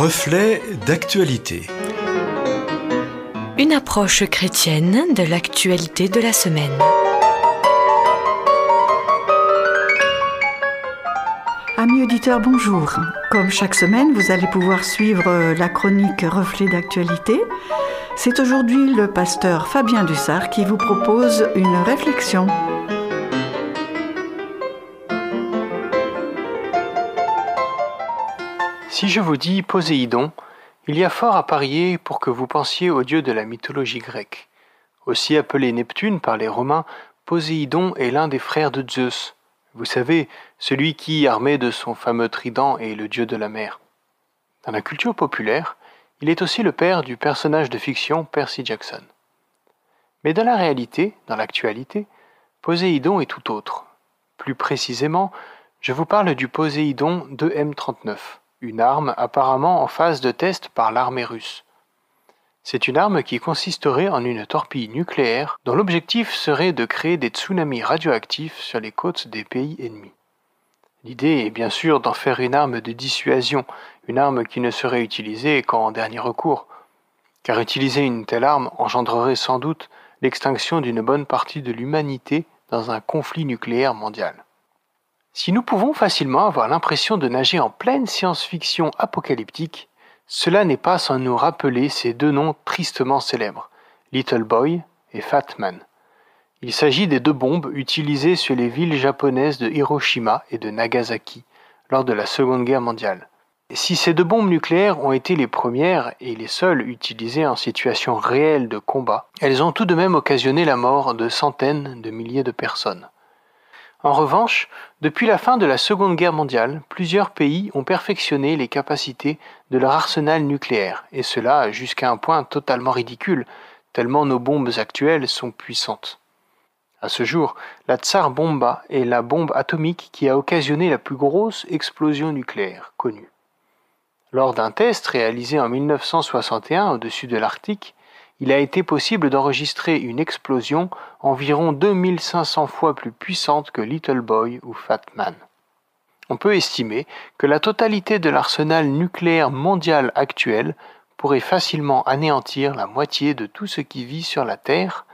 Reflet d'actualité. Une approche chrétienne de l'actualité de la semaine. Amis auditeurs, bonjour. Comme chaque semaine, vous allez pouvoir suivre la chronique Reflet d'actualité. C'est aujourd'hui le pasteur Fabien Dussard qui vous propose une réflexion. Si je vous dis Poséidon, il y a fort à parier pour que vous pensiez au dieu de la mythologie grecque. Aussi appelé Neptune par les Romains, Poséidon est l'un des frères de Zeus. Vous savez, celui qui, armé de son fameux trident, est le dieu de la mer. Dans la culture populaire, il est aussi le père du personnage de fiction Percy Jackson. Mais dans la réalité, dans l'actualité, Poséidon est tout autre. Plus précisément, je vous parle du Poséidon 2M39 une arme apparemment en phase de test par l'armée russe. C'est une arme qui consisterait en une torpille nucléaire dont l'objectif serait de créer des tsunamis radioactifs sur les côtes des pays ennemis. L'idée est bien sûr d'en faire une arme de dissuasion, une arme qui ne serait utilisée qu'en dernier recours, car utiliser une telle arme engendrerait sans doute l'extinction d'une bonne partie de l'humanité dans un conflit nucléaire mondial. Si nous pouvons facilement avoir l'impression de nager en pleine science-fiction apocalyptique, cela n'est pas sans nous rappeler ces deux noms tristement célèbres, Little Boy et Fat Man. Il s'agit des deux bombes utilisées sur les villes japonaises de Hiroshima et de Nagasaki lors de la Seconde Guerre mondiale. Si ces deux bombes nucléaires ont été les premières et les seules utilisées en situation réelle de combat, elles ont tout de même occasionné la mort de centaines de milliers de personnes. En revanche, depuis la fin de la Seconde Guerre mondiale, plusieurs pays ont perfectionné les capacités de leur arsenal nucléaire, et cela jusqu'à un point totalement ridicule, tellement nos bombes actuelles sont puissantes. À ce jour, la Tsar Bomba est la bombe atomique qui a occasionné la plus grosse explosion nucléaire connue. Lors d'un test réalisé en 1961 au-dessus de l'Arctique, il a été possible d'enregistrer une explosion environ 2500 fois plus puissante que Little Boy ou Fat Man. On peut estimer que la totalité de l'arsenal nucléaire mondial actuel pourrait facilement anéantir la moitié de tout ce qui vit sur la Terre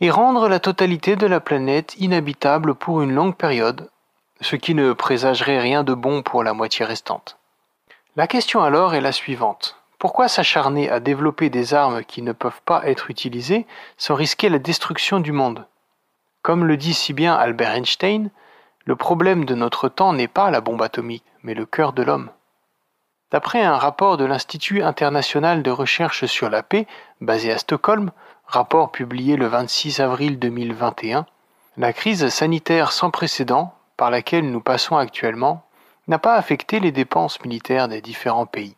et rendre la totalité de la planète inhabitable pour une longue période, ce qui ne présagerait rien de bon pour la moitié restante. La question alors est la suivante. Pourquoi s'acharner à développer des armes qui ne peuvent pas être utilisées sans risquer la destruction du monde? Comme le dit si bien Albert Einstein, le problème de notre temps n'est pas la bombe atomique, mais le cœur de l'homme. D'après un rapport de l'Institut international de recherche sur la paix, basé à Stockholm, rapport publié le 26 avril 2021, la crise sanitaire sans précédent par laquelle nous passons actuellement n'a pas affecté les dépenses militaires des différents pays.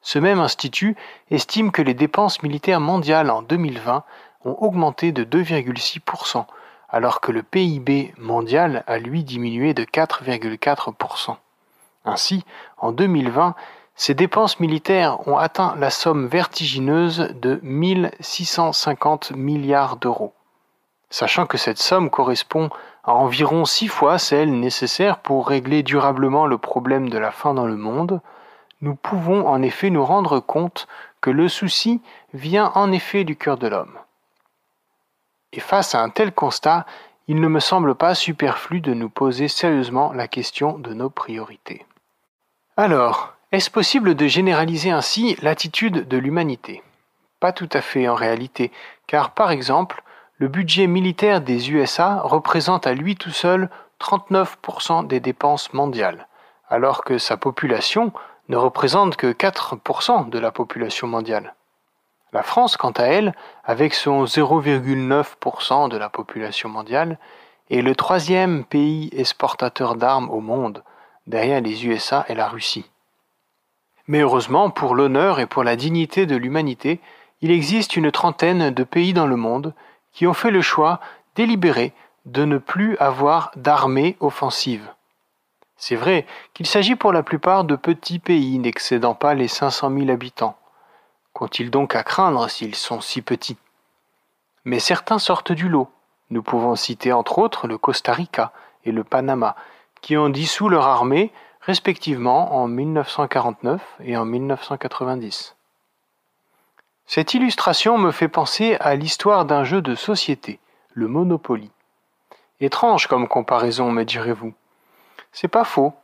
Ce même institut estime que les dépenses militaires mondiales en 2020 ont augmenté de 2,6%, alors que le PIB mondial a lui diminué de 4,4%. Ainsi, en 2020, ces dépenses militaires ont atteint la somme vertigineuse de 1650 milliards d'euros. Sachant que cette somme correspond environ six fois celle nécessaire pour régler durablement le problème de la faim dans le monde, nous pouvons en effet nous rendre compte que le souci vient en effet du cœur de l'homme. Et face à un tel constat, il ne me semble pas superflu de nous poser sérieusement la question de nos priorités. Alors, est-ce possible de généraliser ainsi l'attitude de l'humanité? Pas tout à fait en réalité, car par exemple, le budget militaire des USA représente à lui tout seul 39% des dépenses mondiales, alors que sa population ne représente que 4% de la population mondiale. La France, quant à elle, avec son 0,9% de la population mondiale, est le troisième pays exportateur d'armes au monde, derrière les USA et la Russie. Mais heureusement, pour l'honneur et pour la dignité de l'humanité, il existe une trentaine de pays dans le monde qui ont fait le choix délibéré de ne plus avoir d'armée offensive. C'est vrai qu'il s'agit pour la plupart de petits pays n'excédant pas les 500 000 habitants. Qu'ont-ils donc à craindre s'ils sont si petits? Mais certains sortent du lot. Nous pouvons citer entre autres le Costa Rica et le Panama, qui ont dissous leur armée, respectivement en 1949 et en 1990. Cette illustration me fait penser à l'histoire d'un jeu de société, le Monopoly. Étrange comme comparaison, me direz-vous. C'est pas faux,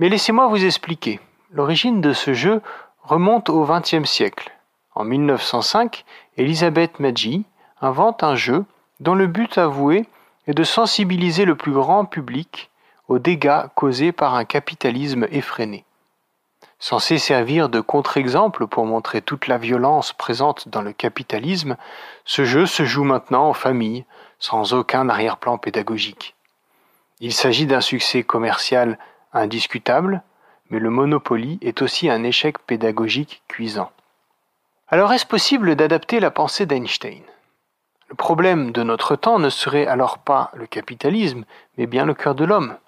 mais laissez-moi vous expliquer. L'origine de ce jeu remonte au XXe siècle. En 1905, Elisabeth Maggi invente un jeu dont le but avoué est de sensibiliser le plus grand public aux dégâts causés par un capitalisme effréné. Censé servir de contre-exemple pour montrer toute la violence présente dans le capitalisme, ce jeu se joue maintenant en famille, sans aucun arrière-plan pédagogique. Il s'agit d'un succès commercial indiscutable, mais le Monopoly est aussi un échec pédagogique cuisant. Alors est-ce possible d'adapter la pensée d'Einstein? Le problème de notre temps ne serait alors pas le capitalisme, mais bien le cœur de l'homme.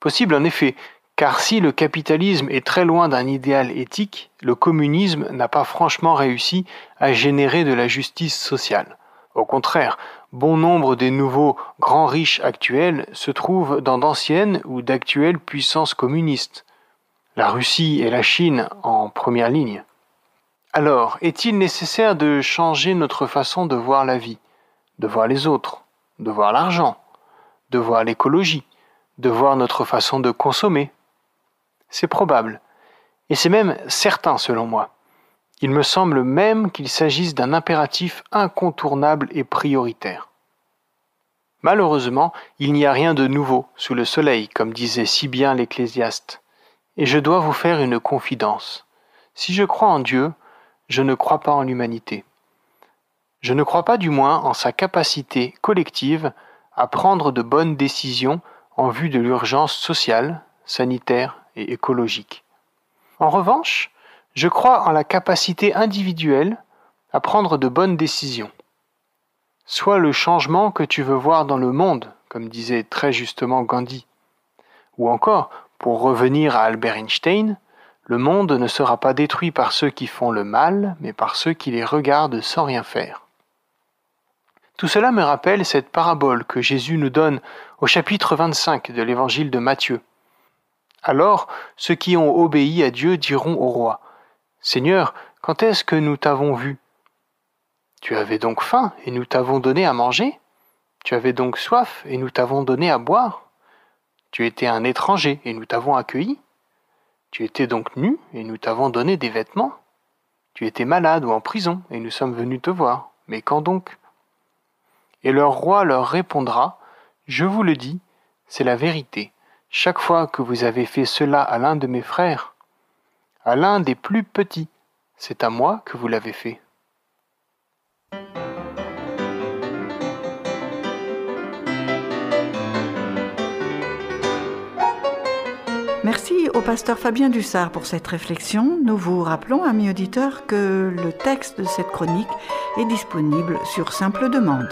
Possible en effet, car si le capitalisme est très loin d'un idéal éthique, le communisme n'a pas franchement réussi à générer de la justice sociale. Au contraire, bon nombre des nouveaux grands riches actuels se trouvent dans d'anciennes ou d'actuelles puissances communistes. La Russie et la Chine en première ligne. Alors, est-il nécessaire de changer notre façon de voir la vie, de voir les autres, de voir l'argent, de voir l'écologie, de voir notre façon de consommer? C'est probable, et c'est même certain selon moi. Il me semble même qu'il s'agisse d'un impératif incontournable et prioritaire. Malheureusement, il n'y a rien de nouveau sous le soleil, comme disait si bien l'Ecclésiaste. Et je dois vous faire une confidence. Si je crois en Dieu, je ne crois pas en l'humanité. Je ne crois pas du moins en sa capacité collective à prendre de bonnes décisions en vue de l'urgence sociale, sanitaire et écologique. En revanche, je crois en la capacité individuelle à prendre de bonnes décisions. Soit le changement que tu veux voir dans le monde, comme disait très justement Gandhi. Ou encore, pour revenir à Albert Einstein, le monde ne sera pas détruit par ceux qui font le mal, mais par ceux qui les regardent sans rien faire. Tout cela me rappelle cette parabole que Jésus nous donne au chapitre 25 de l'évangile de Matthieu. Alors, ceux qui ont obéi à Dieu diront au roi, Seigneur, quand est-ce que nous t'avons vu Tu avais donc faim et nous t'avons donné à manger Tu avais donc soif et nous t'avons donné à boire Tu étais un étranger et nous t'avons accueilli Tu étais donc nu et nous t'avons donné des vêtements Tu étais malade ou en prison et nous sommes venus te voir. Mais quand donc? Et leur roi leur répondra, Je vous le dis, c'est la vérité. Chaque fois que vous avez fait cela à l'un de mes frères, à l'un des plus petits. C'est à moi que vous l'avez fait. Merci au pasteur Fabien Dussard pour cette réflexion. Nous vous rappelons, amis auditeurs, que le texte de cette chronique est disponible sur simple demande.